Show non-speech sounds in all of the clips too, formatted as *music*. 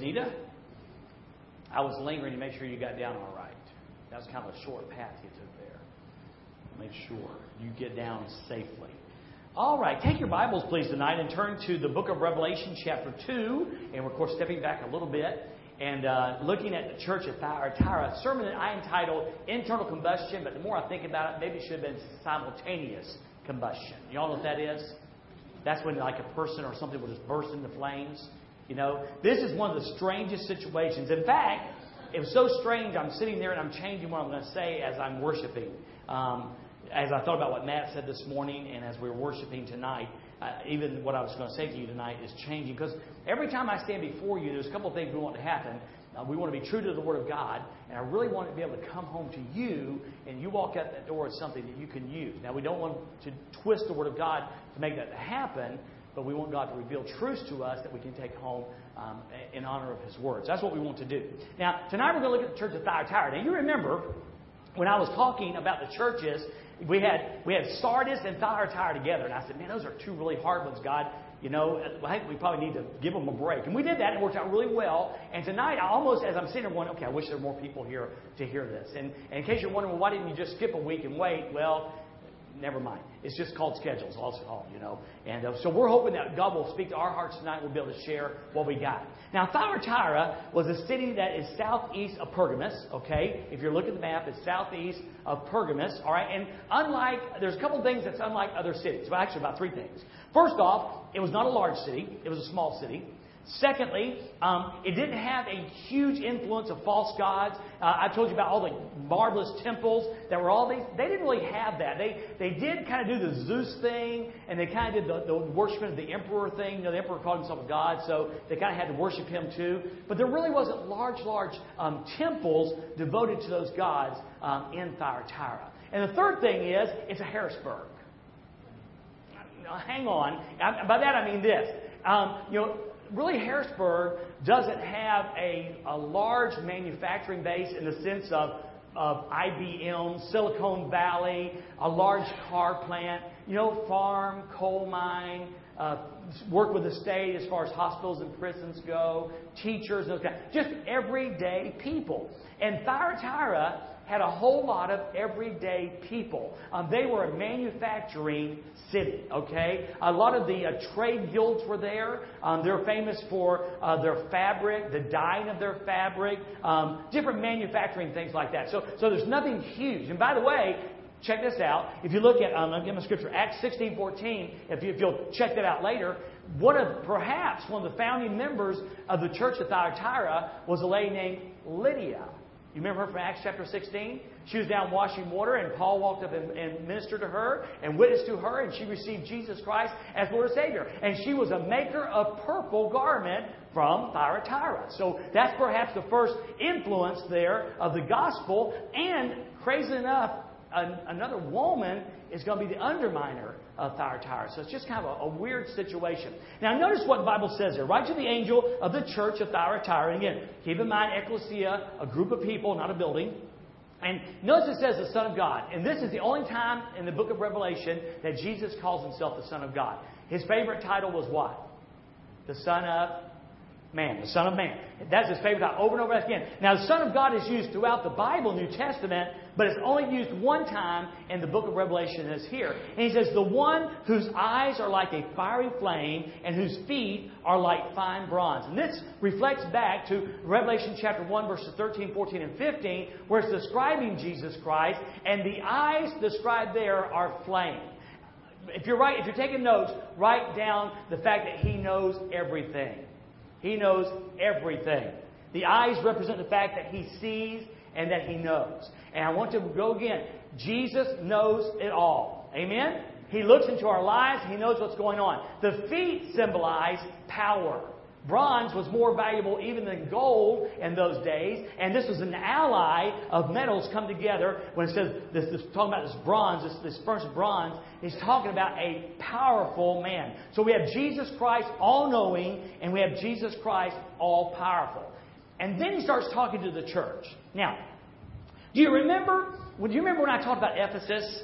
Nita. I was lingering to make sure you got down all right. That was kind of a short path you took there. Make sure you get down safely. All right, take your Bibles, please, tonight and turn to the book of Revelation, chapter 2. And we're, of course, stepping back a little bit and uh, looking at the church of Thyatira, a sermon that I entitled Internal Combustion, but the more I think about it, maybe it should have been simultaneous combustion. You all know what that is? That's when, like, a person or something will just burst into flames. You know, this is one of the strangest situations. In fact, it was so strange. I'm sitting there and I'm changing what I'm going to say as I'm worshiping. Um, as I thought about what Matt said this morning, and as we were worshiping tonight, uh, even what I was going to say to you tonight is changing. Because every time I stand before you, there's a couple of things we want to happen. Uh, we want to be true to the Word of God, and I really want to be able to come home to you, and you walk out that door with something that you can use. Now, we don't want to twist the Word of God to make that happen, but we want God to reveal truths to us that we can take home um, in honor of His words. That's what we want to do. Now, tonight we're going to look at the church of Thyatira. Now, you remember when I was talking about the churches, we had we had Sardis and Thyatira together, and I said, "Man, those are two really hard ones, God. You know, I think we probably need to give them a break." And we did that. And it worked out really well. And tonight, I almost, as I'm sitting here, going, "Okay, I wish there were more people here to hear this." And, and in case you're wondering, well, why didn't you just skip a week and wait? Well, never mind. It's just called schedules, all, you know. And uh, so we're hoping that God will speak to our hearts tonight. We'll be able to share what we got. Now, Thyatira was a city that is southeast of Pergamus, okay? If you're looking at the map, it's southeast of Pergamus, all right? And unlike, there's a couple things that's unlike other cities. Well, actually, about three things. First off, it was not a large city, it was a small city. Secondly, um, it didn't have a huge influence of false gods. Uh, I told you about all the marvelous temples that were all these. They didn't really have that. They they did kind of do the Zeus thing, and they kind of did the, the worshiping of the emperor thing. You know, the emperor called himself a god, so they kind of had to worship him too. But there really wasn't large, large um, temples devoted to those gods um, in Thyatira. And the third thing is, it's a Harrisburg. Now, hang on. By that I mean this. Um, you know, really Harrisburg doesn't have a, a large manufacturing base in the sense of, of IBM, Silicon Valley, a large car plant, you know, farm, coal mine, uh, work with the state as far as hospitals and prisons go, teachers, those kind, just everyday people. And Thyatira had a whole lot of everyday people. Um, they were a manufacturing city, okay? A lot of the uh, trade guilds were there. Um, they're famous for uh, their fabric, the dyeing of their fabric, um, different manufacturing things like that. So, so there's nothing huge. And by the way, check this out. If you look at, um, give a scripture, Acts 16, 14, if, you, if you'll check that out later, one of, perhaps one of the founding members of the church of Thyatira was a lady named Lydia. You remember her from Acts chapter 16? She was down washing water, and Paul walked up and, and, ministered to her and witnessed to her, and she received Jesus Christ as Lord and Savior. And she was a maker of purple garment from Thyatira. So that's perhaps the first influence there of the gospel. And crazy enough, an, another woman is going to be the underminer of Thyatira. So it's just kind of a, a, weird situation. Now, notice what the Bible says here. Write to the angel of the church of Thyatira. And again, keep in mind, ecclesia, a group of people, not a building. And notice it says the Son of God. And this is the only time in the book of Revelation that Jesus calls himself the Son of God. His favorite title was what? The Son of man, the Son of Man. That's his favorite title over and over again. Now, the Son of God is used throughout the Bible, New Testament, but it's only used one time in the book of Revelation as here. And he says, The one whose eyes are like a fiery flame and whose feet are like fine bronze. And this reflects back to Revelation chapter 1, verses 13, 14, and 15, where it's describing Jesus Christ, and the eyes described there are flame. If you're right, if you're taking notes, write down the fact that he knows everything. He knows everything. The eyes represent the fact that he sees and that he knows. And I want to go again. Jesus knows it all. Amen? He looks into our lives. He knows what's going on. The feet symbolize power. Bronze was more valuable even than gold in those days, and this was an alloy of metals come together. When it says this, this talking about this bronze, this, this first bronze, he's talking about a powerful man. So we have Jesus Christ all knowing, and we have Jesus Christ all powerful. And then he starts talking to the church. Now, do you remember? Would you remember when I talked about Ephesus?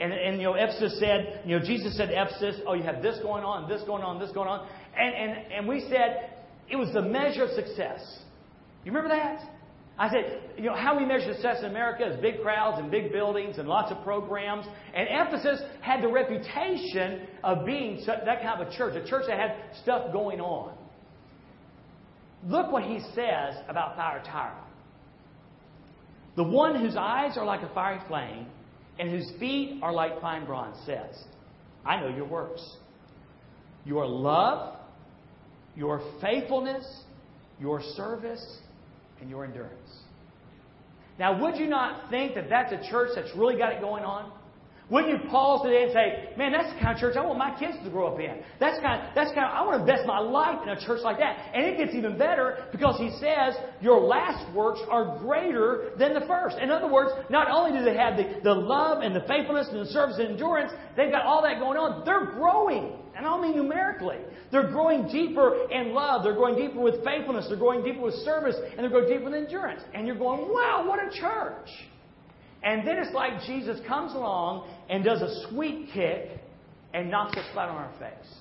And, and you know, Ephesus said, you know, Jesus said Ephesus, oh, you have this going on, this going on, this going on. And, and, and we said, it was the measure of success. You remember that? I said, you know, how we measure success in America is big crowds and big buildings and lots of programs. And Ephesus had the reputation of being that kind of a church, a church that had stuff going on. Look what he says about Thyatira. The one whose eyes are like a fiery flame and whose feet are like fine bronze says, I know your works. Your love, your faithfulness, your service, and your endurance. Now, would you not think that that's a church that's really got it going on? Wouldn't you pause today and say, man, that's the kind of church I want my kids to grow up in. That's kind of, that's kind of, I want to invest my life in a church like that. And it gets even better because he says your last works are greater than the first. In other words, not only do they have the, the love and the faithfulness and the service and endurance, they've got all that going on. They're growing. And I don't mean numerically. They're growing deeper in love. They're growing deeper with faithfulness. They're growing deeper with service. And they're growing deeper with endurance. And you're going, wow, what a church. And then it's like Jesus comes along and does a sweet kick and knocks us flat on our face.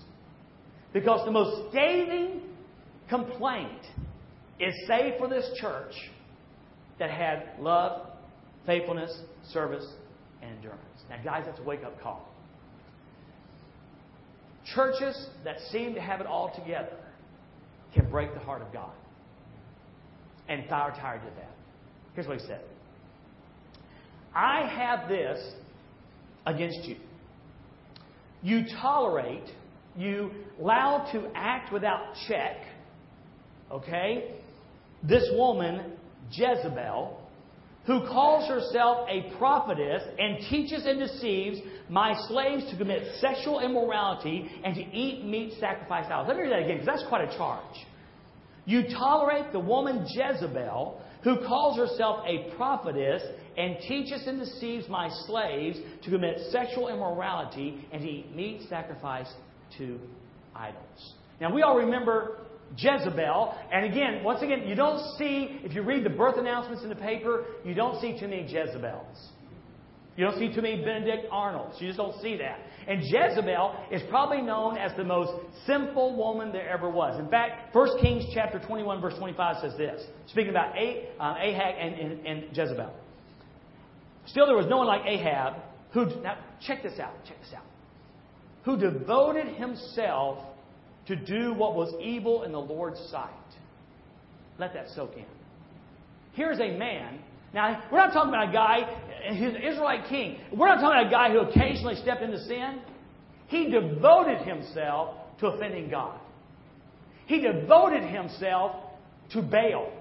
Because the most scathing complaint is saved for this church that had love, faithfulness, service, and endurance. Now, guys, that's a wake up call. Churches that seem to have it all together can break the heart of God. And Thyatira did that. Here's what he said I have this against you. You tolerate, you allow to act without check, okay, this woman, Jezebel, who calls herself a prophetess and teaches and deceives my slaves to commit sexual immorality and to eat meat sacrificed out. Let me read that again because that's quite a charge. You tolerate the woman Jezebel, who calls herself a prophetess and teaches and deceives my slaves to commit sexual immorality and to eat meat sacrificed to idols. Now, we all remember Jezebel. And again, once again, you don't see, if you read the birth announcements in the paper, you don't see too many Jezebels. You don't see too many Benedict Arnolds. You just don't see that. And Jezebel is probably known as the most sinful woman there ever was. In fact, 1 Kings chapter 21, verse 25 says this, speaking about um, Ahab and, and, and Jezebel. Still, there was no one like Ahab who, now check this out, check this out, who devoted himself to do what was evil in the Lord's sight. Let that soak in. Here's a man. Now, we're not talking about a guy, he's an Israelite king. We're not talking about a guy who occasionally stepped into sin. He devoted himself to offending God. He devoted himself to Baal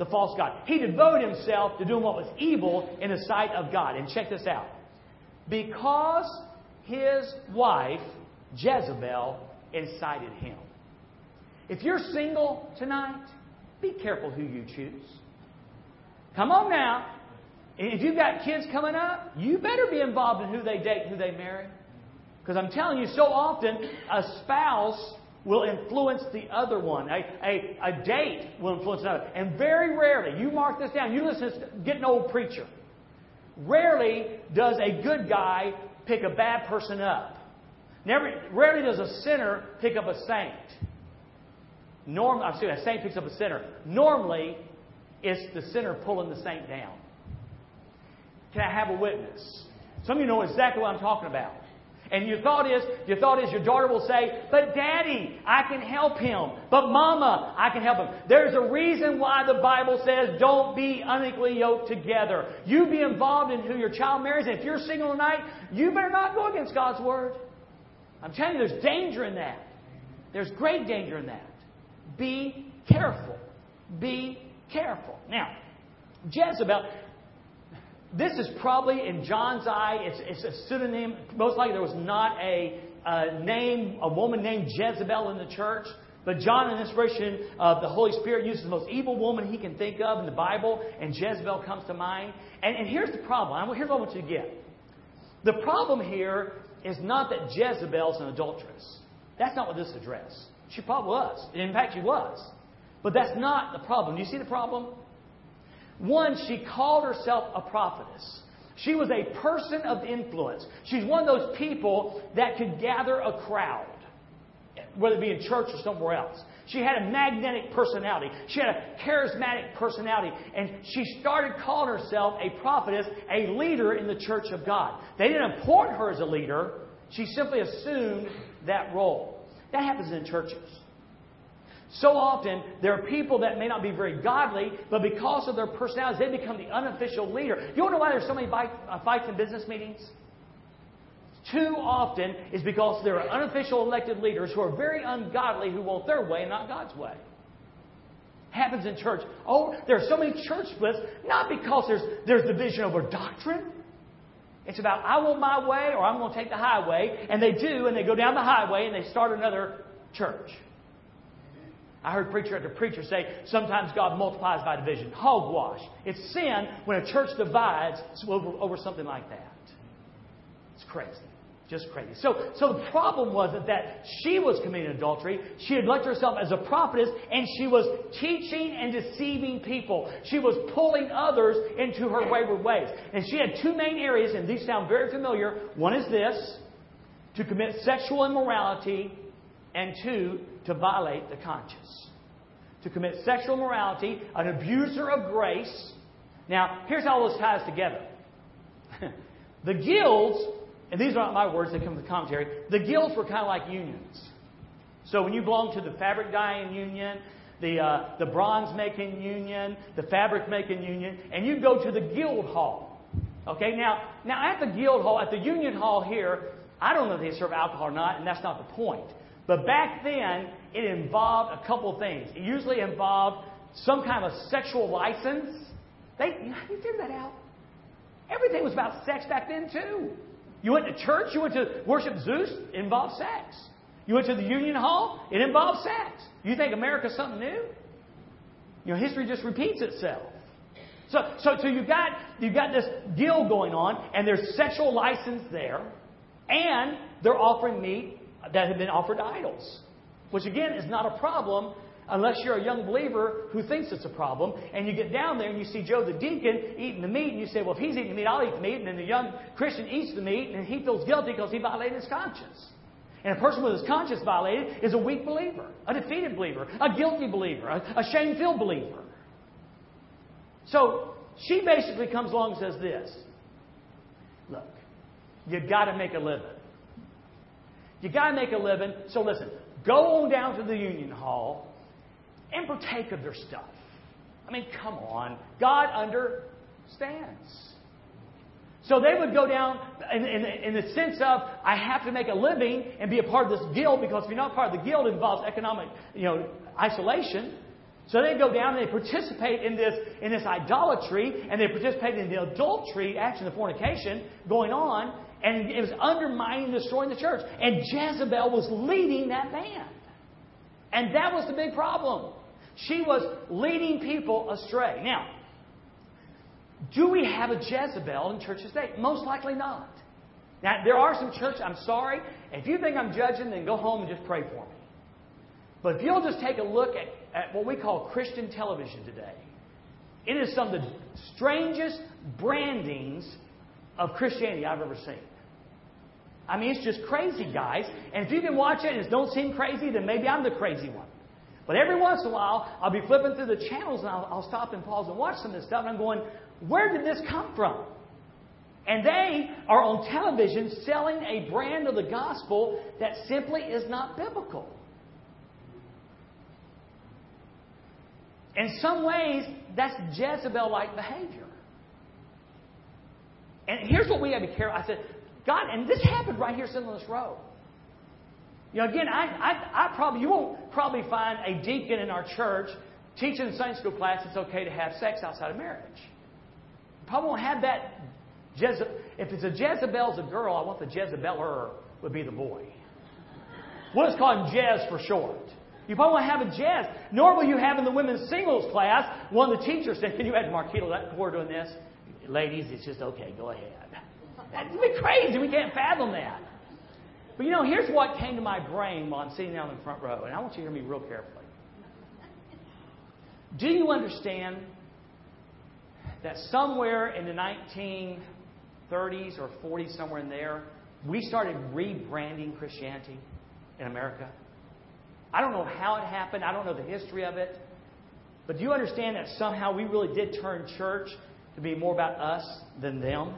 the false God. He devoted himself to doing what was evil in the sight of God. And check this out. Because his wife, Jezebel, incited him. If you're single tonight, be careful who you choose. Come on now. If you've got kids coming up, you better be involved in who they date, who they marry. Because I'm telling you, so often a spouse will influence the other one. A, a, a date will influence another. And very rarely, you mark this down, you listen to get an old preacher. Rarely does a good guy pick a bad person up. Never, rarely does a sinner pick up a saint. Norm, I'm sorry, a saint picks up a sinner. Normally, it's the sinner pulling the saint down. Can I have a witness? Some of you know exactly what I'm talking about. And your thought is, your thought is your daughter will say, but daddy, I can help him. But mama, I can help him. There's a reason why the Bible says don't be unequally yoked together. You be involved in who your child marries. And if you're single tonight, you better not go against God's word. I'm telling you, there's danger in that. There's great danger in that. Be careful. Be careful. Now, Jezebel, this is probably, in John's eye, it's, it's a pseudonym. Most likely there was not a, a name, a woman named Jezebel in the church. But John, in inspiration of the Holy Spirit, uses the most evil woman he can think of in the Bible, and Jezebel comes to mind. And, and here's the problem. Here's what I want you to get. The problem here is not that Jezebel's an adulteress. That's not what this address. She probably was. In fact, she was. But that's not the problem. Do you see the problem? One, she called herself a prophetess. She was a person of influence. She's one of those people that could gather a crowd, whether it be in church or somewhere else. She had a magnetic personality. She had a charismatic personality. And she started calling herself a prophetess, a leader in the church of God. They didn't appoint her as a leader, she simply assumed that role. That happens in churches. So often, there are people that may not be very godly, but because of their personalities, they become the unofficial leader. You to know why there's so many uh, fights in business meetings? Too often is because there are unofficial elected leaders who are very ungodly who want their way and not God's way. Happens in church. Oh, there are so many church splits, not because there's, there's division over doctrine. It's about, I want my way or I'm going to take the highway. And they do, and they go down the highway and they start another church. I heard preacher after preacher say sometimes God multiplies by division. Hogwash. It's sin when a church divides over, over something like that. It's crazy. Just crazy. So, so the problem wasn't that she was committing adultery. She had elected herself as a prophetess, and she was teaching and deceiving people. She was pulling others into her wayward ways. And she had two main areas, and these sound very familiar. One is this to commit sexual immorality, and two, to violate the conscience. To commit sexual morality, an abuser of grace. Now, here's how all this ties together. *laughs* the guilds and these are not my words, they come from the commentary, the guilds were kind of like unions. So when you belong to the fabric dyeing union, the, uh, the bronze making union, the fabric making union, and you go to the guild hall. Okay, now, now at the guild hall, at the union hall here, I don't know if they serve alcohol or not, and that's not the point. But back then, it involved a couple things. It usually involved some kind of sexual license. They, you figure that out? Everything was about sex back then, too. You went to church, you went to worship Zeus, it involved sex. You went to the Union Hall, it involved sex. You think America's something new? You know, history just repeats itself. So, so, so you've got you've got this deal going on, and there's sexual license there, and they're offering meat that had been offered to idols, which again is not a problem unless you're a young believer who thinks it's a problem. And you get down there and you see Joe the deacon eating the meat, and you say, Well, if he's eating the meat, I'll eat the meat. And then the young Christian eats the meat, and he feels guilty because he violated his conscience. And a person with his conscience violated is a weak believer, a defeated believer, a guilty believer, a, shame filled believer. So she basically comes along and says this Look, you got to make a living. You got to make a living. So listen, go on down to the union hall and partake of their stuff. I mean, come on. God understands. So they would go down in, in, in, the sense of, I have to make a living and be a part of this guild because if you're not part of the guild, it involves economic you know, isolation. So they go down and they participate in this, in this idolatry and they participate in the adultery, action, the fornication going on, and it was undermining, destroying the church. And Jezebel was leading that band. And that was the big problem. She was leading people astray. Now, do we have a Jezebel in churches today? Most likely not. Now, there are some churches, I'm sorry. If you think I'm judging, then go home and just pray for me. But if you'll just take a look at, at what we call Christian television today, it is some of the strangest brandings of Christianity I've ever seen. I mean, it's just crazy, guys. And if you can watch it and it don't seem crazy, then maybe I'm the crazy one. But every once in a while, I'll be flipping through the channels and I'll, I'll stop and pause and watch some of this stuff, and I'm going, where did this come from? And they are on television selling a brand of the gospel that simply is not biblical. In some ways, that's Jezebel like behavior. And here's what we have to be careful. I said, God, and this happened right here sitting on this road. You know, again, I, I, I probably you won't probably find a deacon in our church teaching in Sunday school class it's okay to have sex outside of marriage. You probably won't have that. Jeze- if it's a Jezebel's a girl, I want the Jezebeler would be the boy. We'll just call him Jez for short. You probably won't have a Jez. Nor will you have in the women's singles class one of the teachers saying, Can you imagine Marquita, that poor doing this? Ladies, it's just okay, go ahead. That'd be crazy. We can't fathom that. But you know, here's what came to my brain while I'm sitting down in the front row, and I want you to hear me real carefully. Do you understand that somewhere in the 1930s or 40s, somewhere in there, we started rebranding Christianity in America? I don't know how it happened. I don't know the history of it. But do you understand that somehow we really did turn church to be more about us than them?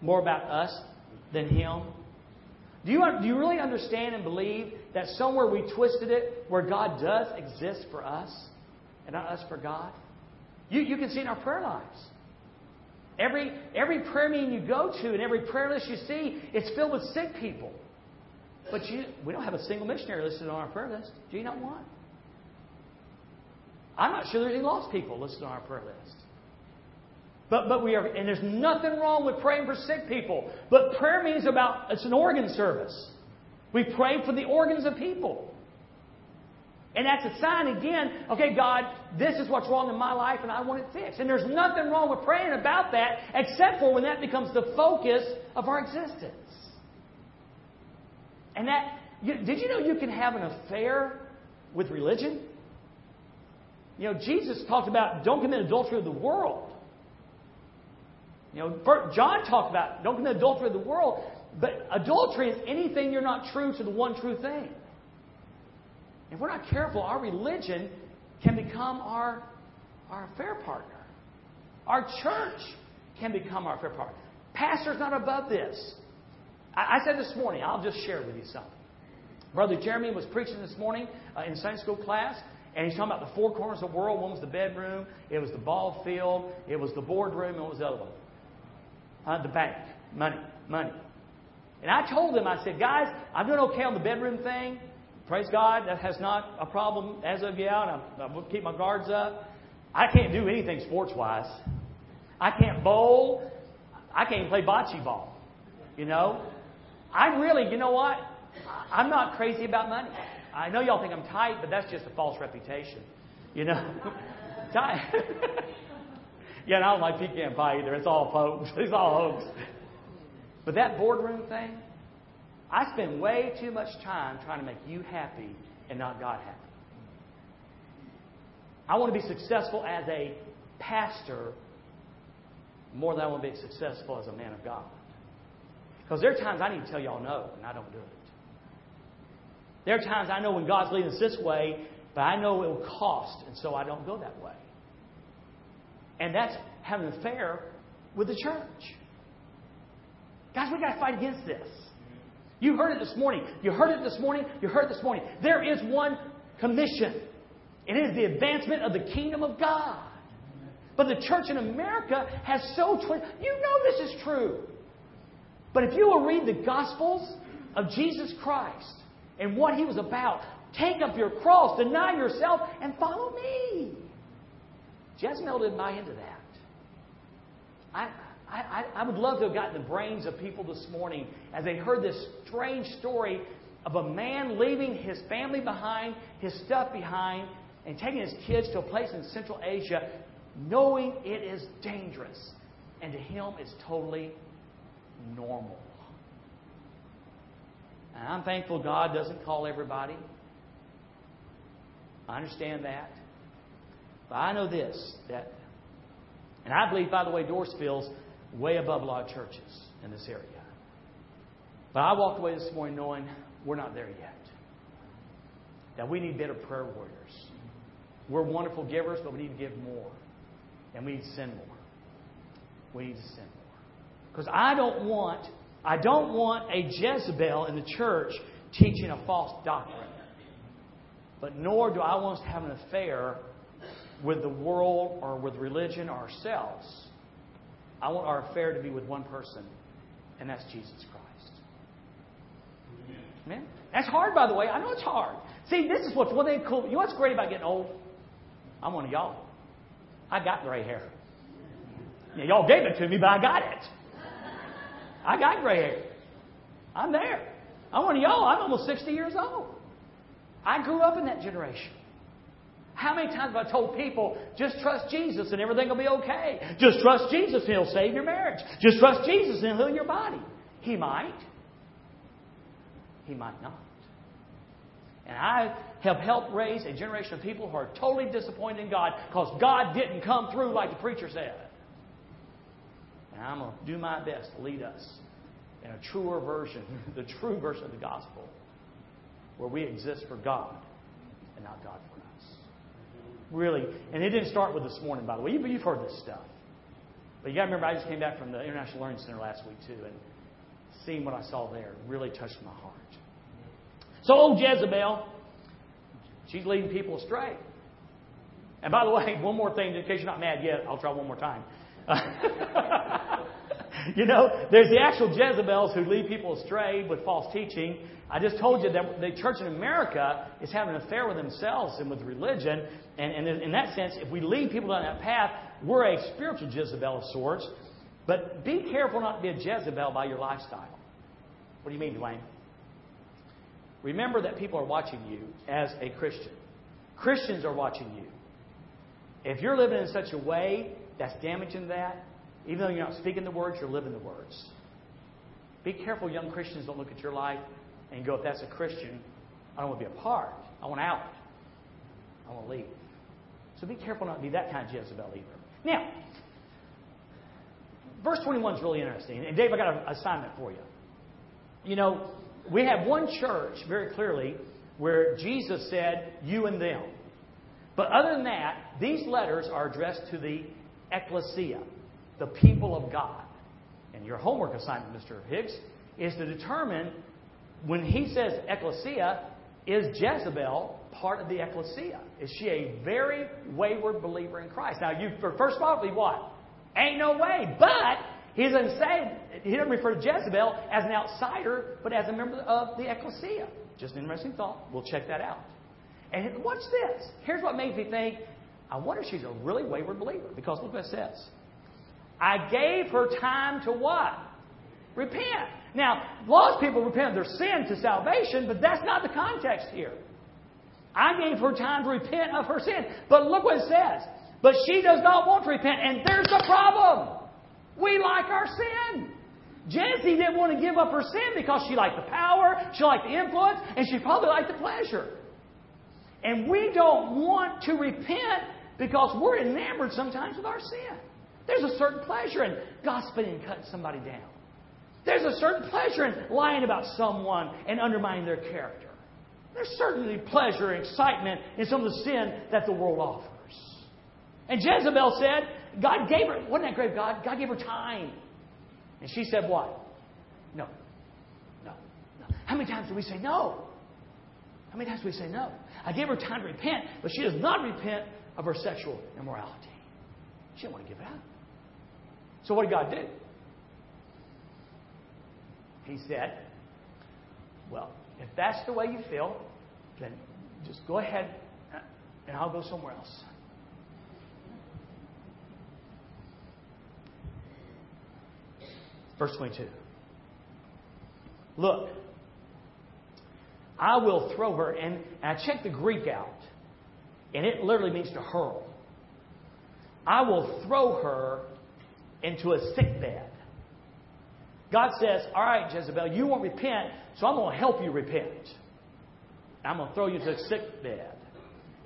More about us than Him? Do you, do you really understand and believe that somewhere we twisted it where God does exist for us and not us for God? You, you can see in our prayer lives. Every, every prayer meeting you go to and every prayer list you see, it's filled with sick people. But you, we don't have a single missionary listed on our prayer list. Do you not want? I'm not sure there's any lost people listed on our prayer list. But, but we are, and there's nothing wrong with praying for sick people. But prayer means about, it's an organ service. We pray for the organs of people. And that's a sign again, okay, God, this is what's wrong in my life and I want it fixed. And there's nothing wrong with praying about that except for when that becomes the focus of our existence. And that, you, did you know you can have an affair with religion? You know, Jesus talked about don't commit adultery with the world. You know, John talked about don't commit adultery with the world, but adultery is anything you're not true to the one true thing. If we're not careful, our religion can become our, our affair partner. Our church can become our affair partner. Pastor's not above this. I, said this morning, I'll just share with you something. Brother Jeremy was preaching this morning uh, in Sunday school class, and he's talking about the four corners of the world. One was the bedroom, it was the ball field, it was the boardroom, and what was the other one? Uh, the bank. Money. Money. And I told him, I said, guys, I'm doing okay on the bedroom thing. Praise God, that has not a problem as of yet. I, I keep my guards up. I can't do anything sports wise. I can't bowl. I can't even play bocce ball. You know? I really, you know what? I'm not crazy about money. I know y'all think I'm tight, but that's just a false reputation. You know? *laughs* tight. *laughs* yeah, and I don't like pecan pie either. It's all hoax. *laughs* It's all hoax. But that boardroom thing, I spend way too much time trying to make you happy and not God happy. I want to be successful as a pastor more than I want to be successful as a man of God. Because there are times I need to tell y'all no, and I don't do it. There are times I know when God's leading us this way, but I know it will cost, and so I don't go that way. And that's having an affair with the church. Guys, we've got to fight against this. You heard it this morning. You heard it this morning. You heard it this morning. There is one commission, it is the advancement of the kingdom of God. But the church in America has so twisted. You know this is true. But if you will read the Gospels of Jesus Christ and what he was about, take up your cross, deny yourself, and follow me. Jezebel didn't buy into that. I, I, I would love to have gotten the brains of people this morning as they heard this strange story of a man leaving his family behind, his stuff behind, and taking his kids to a place in Central Asia, knowing it is dangerous. And to him, it's totally normal. And I'm thankful God doesn't call everybody. I understand that. But I know this that, and I believe, by the way, Dorsville's way above a lot of churches in this area. But I walked away this morning knowing we're not there yet. That we need better prayer warriors. We're wonderful givers, but we need to give more. And we need to send more. We need to send more. Because I don't want I don't want a Jezebel in the church teaching a false doctrine. But nor do I want us to have an affair with the world or with religion or ourselves. I want our affair to be with one person, and that's Jesus Christ. Amen? That's hard, by the way. I know it's hard. See, this is what's one thing cool. You know what's great about getting old? I'm one of y'all. I got gray hair. Y'all gave it to me, but I got it. I got gray hair. I'm there. I'm one of y'all. I'm almost 60 years old. I grew up in that generation. How many times have I told people, just trust Jesus and everything will be okay? Just trust Jesus and He'll save your marriage. Just trust Jesus and He'll heal your body. He might. He might not. And I have helped raise a generation of people who are totally disappointed in God because God didn't come through like the preacher said. And I'm going to do my best to lead us in a truer version, *laughs* the true version of the gospel, where we exist for God and not God for us. Really, and it didn't start with this morning, by the way. You, you've heard this stuff. But you got to remember, I just came back from the International Learning Center last week, too, and seeing what I saw there really touched my heart. So, old Jezebel, she's leading people astray. And by the way, *laughs* one more thing, in case you're not mad yet, I'll try one more time. *laughs* you know, there's the actual Jezebels who lead people astray with false teaching. I just told you that the church in America is having an affair with themselves and with religion. And, and in that sense, if we lead people down that path, we're a spiritual Jezebel of sorts. But be careful not to be a Jezebel by your lifestyle. What do you mean, Dwayne? Remember that people are watching you as a Christian. Christians are watching you. If you're living in such a way that's damaging that, even though you're not speaking the words, you're living the words. Be careful, young Christians don't look at your life and go, if that's a Christian, I don't want to be a part. I want out. I want to leave. So be careful not to be that kind of Jezebel either. Now, verse 21 is really interesting. And Dave, I got an assignment for you. You know, we have one church very clearly where Jesus said, you and them. But other than that, these letters are addressed to the ecclesia, the people of God. And your homework assignment, Mr. Higgs, is to determine when he says ecclesia, is Jezebel part of the ecclesia? Is she a very wayward believer in Christ? Now, you first of all, what? Ain't no way. But he doesn't say he doesn't refer to Jezebel as an outsider, but as a member of the ecclesia. Just an interesting thought. We'll check that out. And watch this. Here's what makes me think I wonder if she's a really wayward believer. Because look what it says. I gave her time to what? Repent. Now, lost people repent of their sin to salvation, but that's not the context here. I gave her time to repent of her sin. But look what it says. But she does not want to repent, and there's the problem. We like our sin. Jesse didn't want to give up her sin because she liked the power, she liked the influence, and she probably liked the pleasure. And we don't want to repent because we're enamored sometimes with our sin. There's a certain pleasure in gossiping and cutting somebody down. There's a certain pleasure in lying about someone and undermining their character. There's certainly pleasure and excitement in some of the sin that the world offers. And Jezebel said, God gave her, wasn't that great, God? God gave her time. And she said, What? No. No. No. How many times do we say no? How many times do we say no? I gave her time to repent, but she does not repent of her sexual immorality. She didn't want to give it up. So what did God do? He said, Well, if that's the way you feel, then just go ahead and I'll go somewhere else. Verse 22. Look, I will throw her, and I checked the Greek out, and it literally means to hurl. I will throw her into a sick bed. God says, All right, Jezebel, you won't repent, so I'm going to help you repent. I'm going to throw you into a sick bed.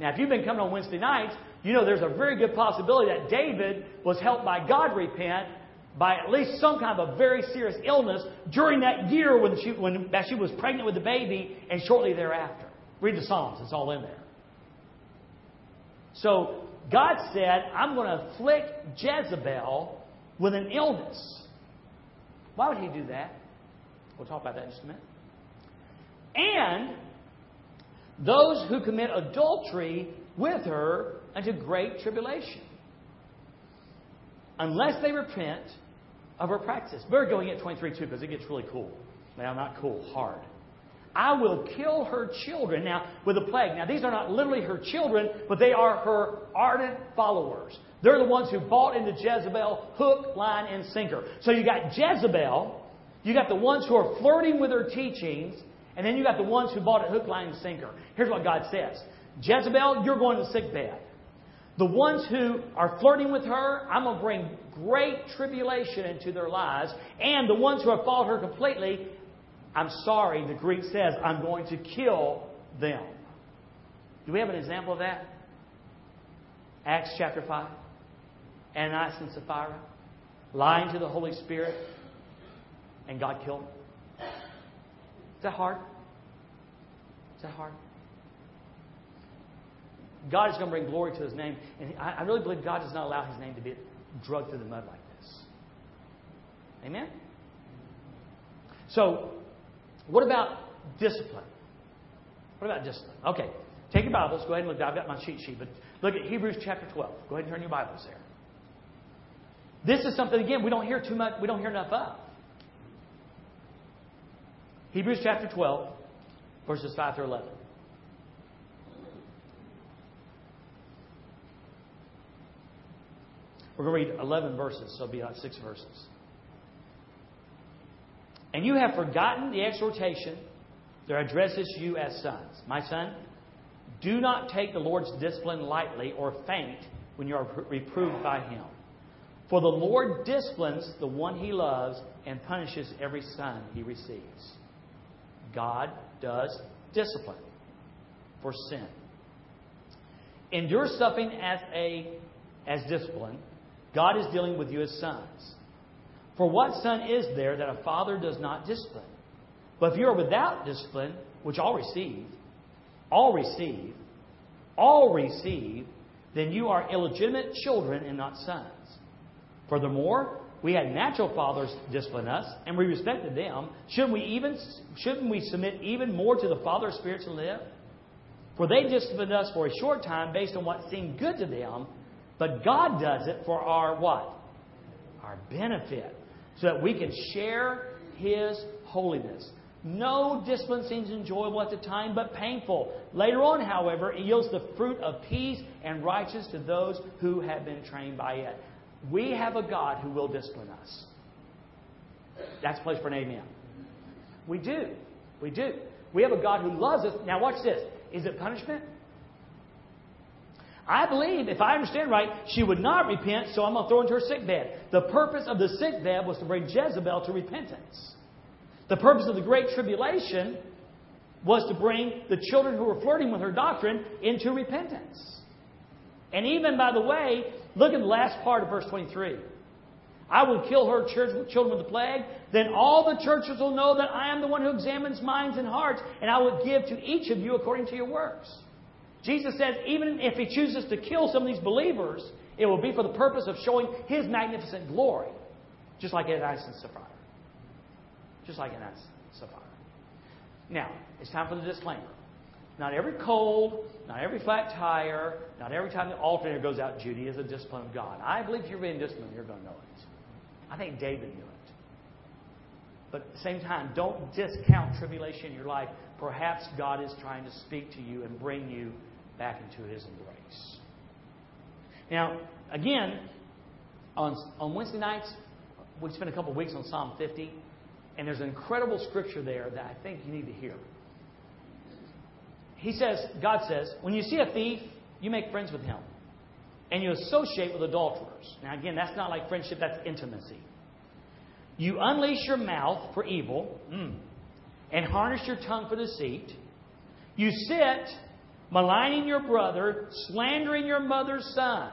Now, if you've been coming on Wednesday nights, you know there's a very good possibility that David was helped by God repent by at least some kind of a very serious illness during that year when she, when she was pregnant with the baby and shortly thereafter. Read the Psalms, it's all in there. So God said, I'm going to afflict Jezebel with an illness. Why would he do that? We'll talk about that in just a minute. And those who commit adultery with her unto great tribulation. Unless they repent of her practice. We're going at 23 too, because it gets really cool. Now, not cool, hard. I will kill her children. Now, with a plague. Now, these are not literally her children, but they are her ardent followers. They're the ones who bought into Jezebel hook, line, and sinker. So you got Jezebel, you got the ones who are flirting with her teachings, and then you got the ones who bought it hook, line, and sinker. Here's what God says Jezebel, you're going to sick bed. The ones who are flirting with her, I'm going to bring great tribulation into their lives. And the ones who have followed her completely, I'm sorry, the Greek says, I'm going to kill them. Do we have an example of that? Acts chapter 5. Ananias and Sapphira lying to the Holy Spirit, and God killed them. Is that hard? Is that hard? God is going to bring glory to His name. And I, really believe God does not allow His name to be drugged through the mud like this. Amen? So, what about discipline? What about discipline? Okay, take your Bibles. Go ahead and look. I've got my cheat sheet, but look at Hebrews chapter 12. Go ahead and turn your Bibles there. This is something again we don't hear too much. We don't hear enough of. Hebrews chapter 12, verses 5 through 11. We're going to read 11 verses, so it'll be like six verses. And you have forgotten the exhortation that addresses you as sons. My son, do not take the Lord's discipline lightly or faint when you are reproved by him. For the Lord disciplines the one he loves and punishes every son he receives. God does discipline for sin. Endure suffering as a as discipline. God is dealing with you as sons. For what son is there that a father does not discipline? But if you are without discipline, which all receive, all receive, all receive, then you are illegitimate children and not sons. Furthermore, we had natural fathers discipline us, and we respected them. Shouldn't we even shouldn't we submit even more to the Father of spirits and live? For they disciplined us for a short time based on what seemed good to them, but God does it for our what? Our benefit, so that we can share His holiness. No discipline seems enjoyable at the time, but painful. Later on, however, it yields the fruit of peace and righteousness to those who have been trained by it. We have a God who will discipline us. That's a place for an amen. We do. We do. We have a God who loves us. Now, watch this. Is it punishment? I believe, if I understand right, she would not repent, so I'm going to throw into her sick bed. The purpose of the sick bed was to bring Jezebel to repentance. The purpose of the Great Tribulation was to bring the children who were flirting with her doctrine into repentance. And even, by the way, Look at the last part of verse 23. I will kill her children with the plague. Then all the churches will know that I am the one who examines minds and hearts, and I will give to each of you according to your works. Jesus says, even if he chooses to kill some of these believers, it will be for the purpose of showing his magnificent glory. Just like Ananias and Sapphira. Just like Ananias and Sapphira. Now, it's time for the disclaimer. Not every cold, not every flat tire, not every time the alternator goes out, Judy, is a discipline of God. I believe if you're being disciplined, you're going to know it. I think David knew it. But at the same time, don't discount tribulation in your life. Perhaps God is trying to speak to you and bring you back into His embrace. Now, again, on, on Wednesday nights, we spent a couple of weeks on Psalm 50, and there's an incredible scripture there that I think you need to hear he says, God says, when you see a thief, you make friends with him. And you associate with adulterers. Now, again, that's not like friendship, that's intimacy. You unleash your mouth for evil mm, and harness your tongue for deceit. You sit maligning your brother, slandering your mother's son.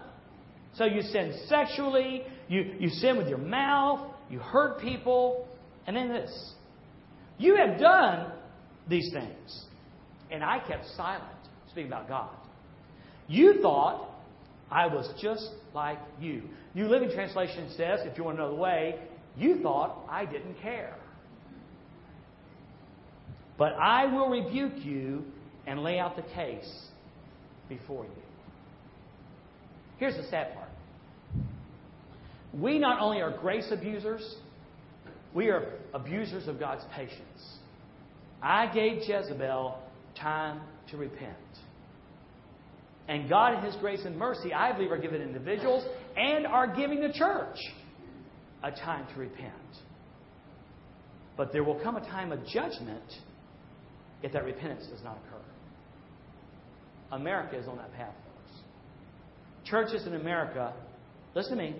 So you sin sexually, you, you sin with your mouth, you hurt people, and then this. You have done these things and I kept silent, speaking about God. You thought I was just like you. New Living Translation says, if you want to know the way, you thought I didn't care. But I will rebuke you and lay out the case before you. Here's the sad part. We not only are grace abusers, we are abusers of God's patience. I gave Jezebel time to repent. And God, in His grace and mercy, I believe, are giving individuals and are giving the church a time to repent. But there will come a time of judgment if that repentance does not occur. America is on that path, folks. Churches in America, listen to me,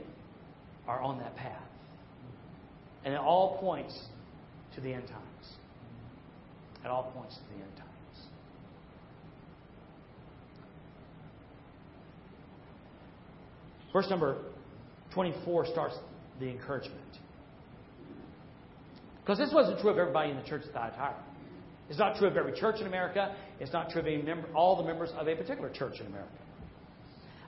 are on that path. And it all points to the end times. It all points to the end times. Verse number 24 starts the encouragement. Because this wasn't true of everybody in the church at Thyatira. It's not true of every church in America. It's not true of member, all the members of a particular church in America.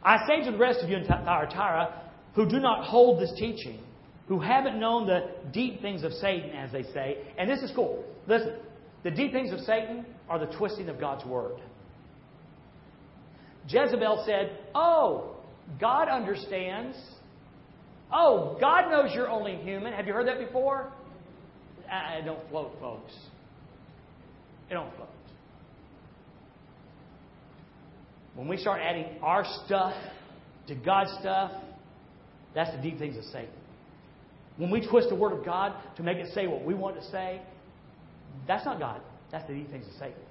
I say to the rest of you in Thyatira uh, who do not hold this teaching, who haven't known the deep things of Satan, as they say, and this is cool. Listen, the deep things of Satan are the twisting of God's word. Jezebel said, Oh, God understands. Oh, God knows you're only human. Have you heard that before? I don't float, folks. It don't float. When we start adding our stuff to God's stuff, that's the deep things of Satan. When we twist the Word of God to make it say what we want to say, that's not God. That's the deep things of Satan.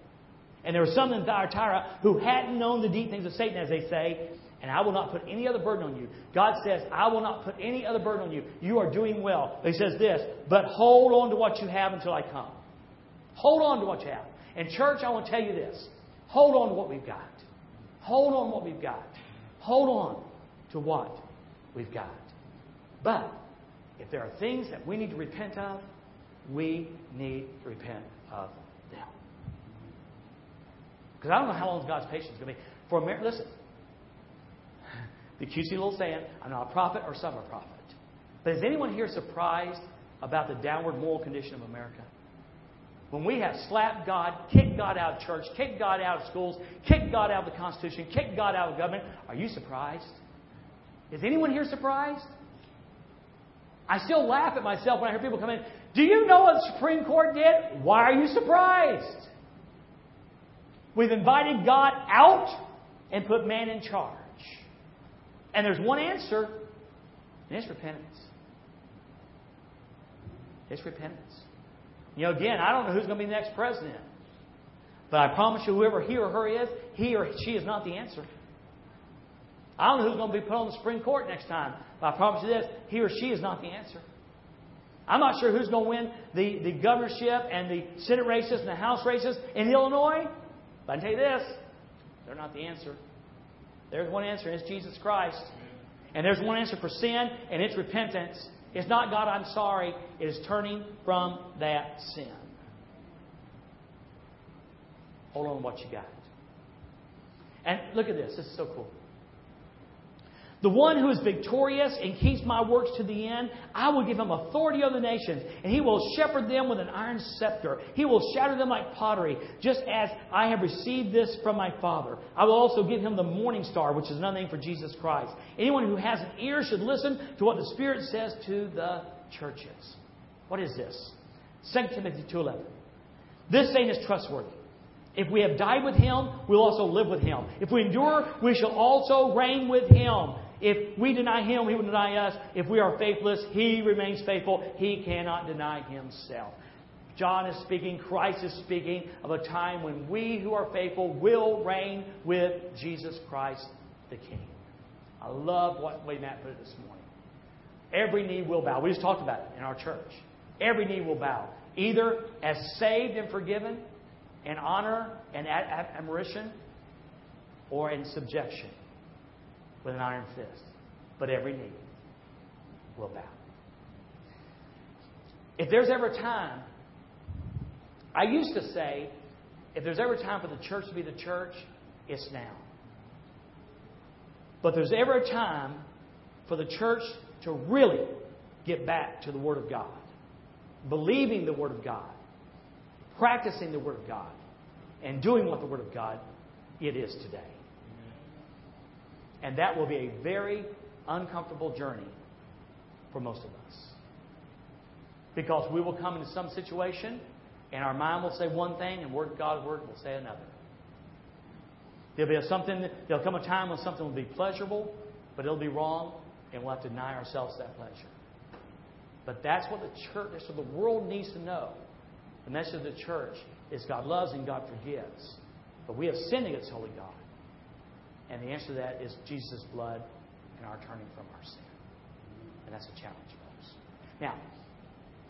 And there were some in Thyatira who hadn't known the deep things of Satan, as they say, and I will not put any other burden on you. God says, I will not put any other burden on you. You are doing well. He says this, but hold on to what you have until I come. Hold on to what you have. And church, I want to tell you this. Hold on to what we've got. Hold on what we've got. Hold on to what we've got. But if there are things that we need to repent of, we need to repent of them. Because I don't know how long God's patience is going to be. For America, listen, *laughs* the cutesy little saying, I'm not a prophet or some are prophet. But is anyone here surprised about the downward moral condition of America? When we have slapped God, kicked God out of church, kicked God out of schools, kicked God out of the Constitution, kicked God out of government, are you surprised? Is anyone here surprised? I still laugh at myself when I hear people come in. Do you know what the Supreme Court did? Why are you surprised? We've invited God out and put man in charge. And there's one answer, and it's repentance. It's repentance. You know, again, I don't know who's going to be the next president. But I promise you, whoever he or her is, he or she is not the answer. I don't know who's going to be put on the Supreme Court next time. But I promise you this, he or she is not the answer. I'm not sure who's going to win the, the governorship and the Senate races and the House races in Illinois. But I can tell you this, they're not the answer. There's one answer, and it's Jesus Christ. And there's one answer for sin, and it's repentance. It's not God, I'm sorry. It is turning from that sin. Hold on to what you got. And look at this. This is so cool. The one who is victorious and keeps my works to the end, I will give him authority over the nations, and he will shepherd them with an iron scepter. He will shatter them like pottery, just as I have received this from my Father. I will also give him the morning star, which is another name for Jesus Christ. Anyone who has an ear should listen to what the Spirit says to the churches. What is this? 2 Timothy 2.11. This saying is trustworthy. If we have died with him, we'll also live with him. If we endure, we shall also reign with him. If we deny him, he will deny us. If we are faithless, he remains faithful. He cannot deny himself. John is speaking, Christ is speaking of a time when we who are faithful will reign with Jesus Christ the King. I love what way Matt put it this morning. Every knee will bow. We just talked about it in our church. Every knee will bow, either as saved and forgiven, in honor and admiration, or in subjection with an iron fist, but every knee will bow. If there's ever a time, I used to say, if there's ever a time for the church to be the church, it's now. But there's ever a time for the church to really get back to the Word of God, believing the Word of God, practicing the Word of God, and doing what the Word of God it is today. And that will be a very uncomfortable journey for most of us. Because we will come into some situation and our mind will say one thing and word God's word will say another. There'll be something there'll come a time when something will be pleasurable, but it'll be wrong, and we'll have to deny ourselves that pleasure. But that's what the church that's what the world needs to know. The message of the church is God loves and God forgives. But we have sinned against holy God. And the answer to that is Jesus' blood and our turning from our sin. And that's a challenge, folks. Now,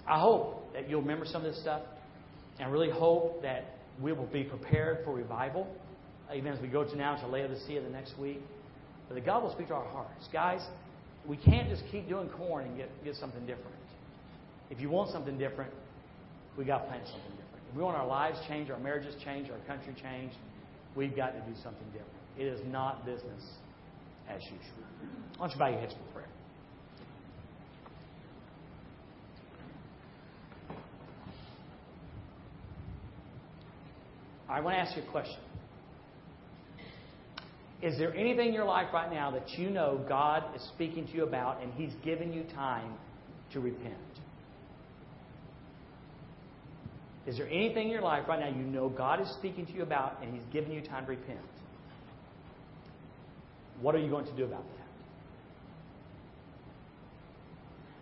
I hope that you'll remember some of this stuff and really hope that we will be prepared for revival, even as we go to now to Laodicea the sea of the next week. But God will speak to our hearts. Guys, we can't just keep doing corn and get, get something different. If you want something different, we got to plant something different. If we want our lives changed, our marriages changed, our country changed, we've got to do something different. It is not business as usual. Why don't you bow your heads for prayer? I want to ask you a question. Is there anything in your life right now that you know God is speaking to you about and He's given you time to repent? Is there anything in your life right now you know God is speaking to you about and He's given you time to repent? What are you going to do about that?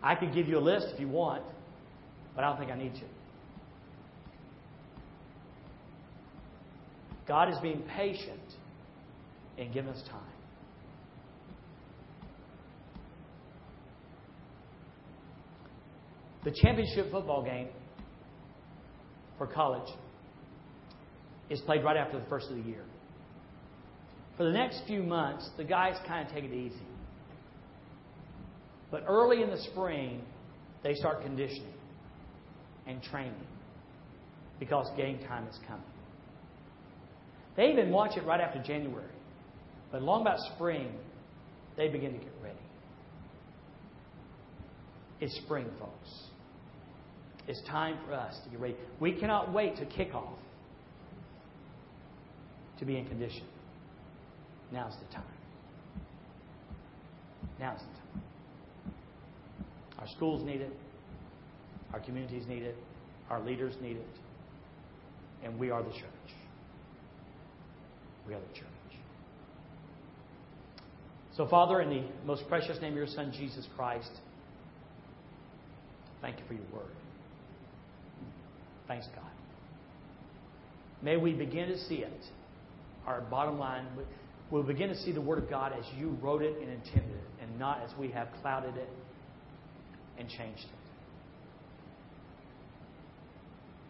I could give you a list if you want, but I don't think I need to. God is being patient and giving us time. The championship football game for college is played right after the first of the year. For the next few months, the guys kind of take it easy. But early in the spring, they start conditioning and training because game time is coming. They even watch it right after January. But along about spring, they begin to get ready. It's spring, folks. It's time for us to get ready. We cannot wait to kick off to be in condition. Now's the time. Now's the time. Our schools need it. Our communities need it. Our leaders need it. And we are the church. We are the church. So, Father, in the most precious name of your Son, Jesus Christ, thank you for your word. Thanks, God. May we begin to see it. Our bottom line, we'll begin to see the Word of God as you wrote it and intended it, and not as we have clouded it and changed it.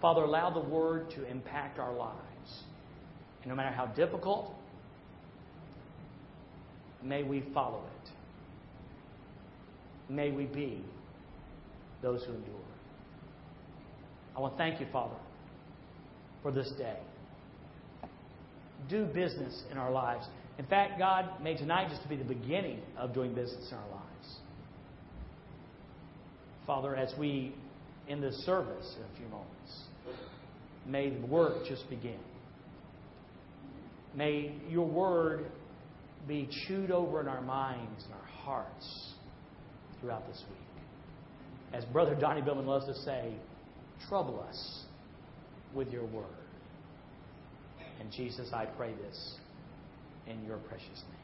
Father, allow the Word to impact our lives. And no matter how difficult, may we follow it. May we be those who endure. I want to thank you, Father, for this day. Do business in our lives. In fact, God, may tonight just to be the beginning of doing business in our lives. Father, as we end this service in a few moments, may the work just begin. May your word be chewed over in our minds and our hearts throughout this week. As Brother Donnie Billman loves to say, trouble us with your word. And Jesus, I pray this in your precious name.